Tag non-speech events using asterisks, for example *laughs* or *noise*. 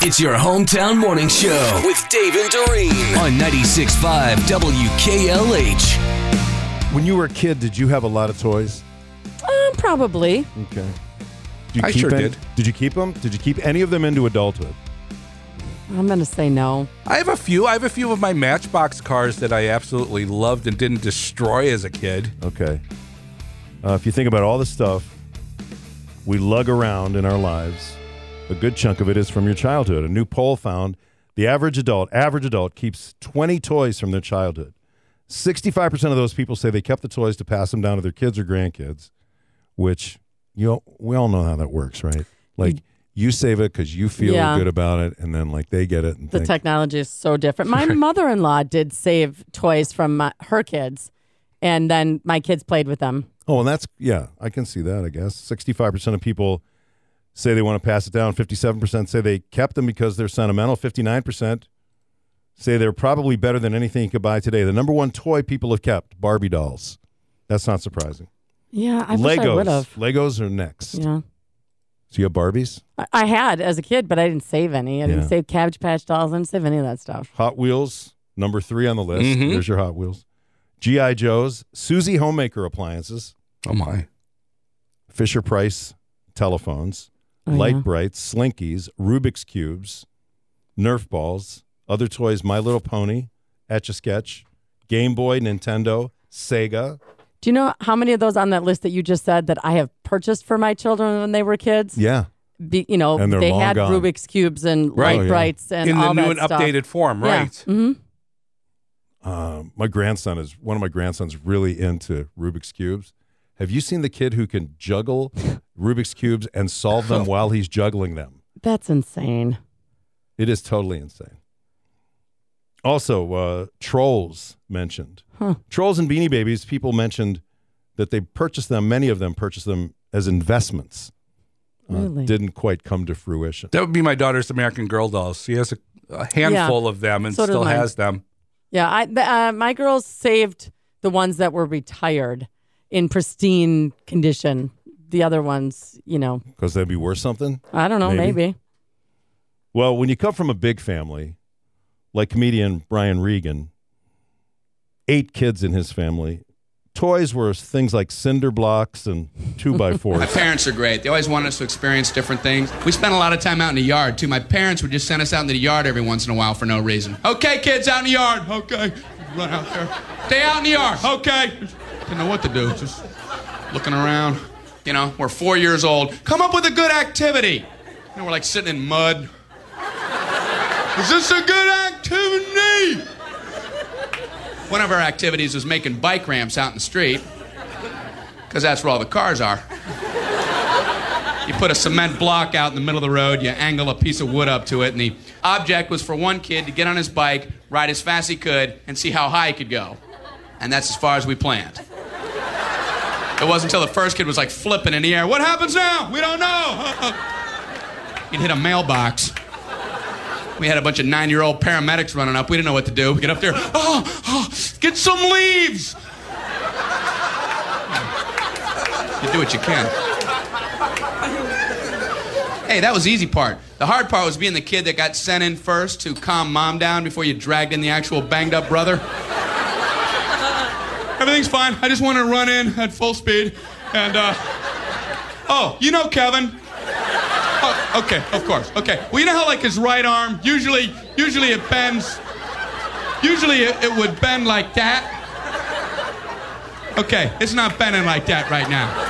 It's your hometown morning show with Dave and Doreen on 96.5 WKLH. When you were a kid, did you have a lot of toys? Um, probably. Okay. Did you I keep sure any- did. Did you keep them? Did you keep any of them into adulthood? I'm going to say no. I have a few. I have a few of my Matchbox cars that I absolutely loved and didn't destroy as a kid. Okay. Uh, if you think about all the stuff we lug around in our lives, a good chunk of it is from your childhood. A new poll found the average adult, average adult keeps 20 toys from their childhood. 65% of those people say they kept the toys to pass them down to their kids or grandkids, which you know, we all know how that works, right? Like you save it because you feel Yeah. good about it, and then like they get it and The think, technology is so different. My *laughs* mother in law did save toys from my, her kids, and then my kids played with them. Oh, and that's yeah, I can see that. I guess sixty-five percent of people say they want to pass it down. Fifty-seven percent say they kept them because they're sentimental. Fifty-nine percent say they're probably better than anything you could buy today. The number one toy people have kept: Barbie dolls. That's not surprising. Yeah, I wish I Legos. would have. Legos are next. Yeah. So you have Barbies, I, I had as a kid, but I didn't save any. I didn't Yeah. save Cabbage Patch dolls. I didn't save any of that stuff. Hot Wheels, number three on the list. Mhm. There's your Hot Wheels. GI Joes, Suzy Homemaker appliances, Oh my! Fisher Price telephones. Oh, light yeah. brights, slinkies, Rubik's cubes, Nerf balls, other toys, My Little Pony, Etch a Sketch, Game Boy, Nintendo, Sega. Do you know how many of those on that list that you just said that I have purchased for my children when they were kids? Yeah, Be, you know, And they're they long had gone. Rubik's cubes and Right. light Oh, yeah. brights and In the all new and stuff. updated form, Yeah. right? hmm um, my grandson is one of my grandsons really into Rubik's cubes. Have you seen the kid who can juggle Rubik's cubes and solve them *laughs* while he's juggling them? That's insane. It is totally insane. Also, uh, trolls mentioned. Huh. Trolls and Beanie Babies. People mentioned that they purchased them. Many of them purchased them as investments. Uh, Really? didn't quite come to fruition. That would be my daughter's American Girl dolls. She has a, a handful of them and So still has them. Yeah, I the, uh, my girls saved the ones that were retired in pristine condition. The other ones, you know, Because they'd be worth something. I don't know, Maybe. maybe. Well, when you come from a big family, like comedian Brian Regan, eight kids in his family, toys were things like cinder blocks and two by *laughs* fours. My fours. parents are great. They always wanted us to experience different things. We spent a lot of time out in the yard, too. My parents would just send us out into the yard every once in a while for no reason. Okay, kids, out in the yard. Okay. Run out there. Stay out in the yard. Okay. Didn't know what to do. Just looking around. You know, we're four years old. Come up with a good activity. Know, we're like sitting in mud. Is this a good activity? One of our activities was making bike ramps out in the street, because that's where all the cars are. You put a cement block out in the middle of the road, you angle a piece of wood up to it, and the object was for one kid to get on his bike, ride as fast as he could, and see how high he could go. And that's as far as we planned. It wasn't until the first kid was like flipping in the air. What happens now? We don't know. *laughs* He'd hit a mailbox. We had a bunch of nine year old paramedics running up. We didn't know what to do. We get up there. Oh, oh, get some leaves. You do what you can. Hey, that was the easy part. The hard part was being the kid that got sent in first to calm mom down before you dragged in the actual banged up brother. Everything's fine. I just want to run in at full speed. And, uh, oh, you know Kevin. Oh, okay, of course. Okay. Well, you know how like his right arm usually, usually it bends. Usually it, it would bend like that. Okay, it's not bending like that right now.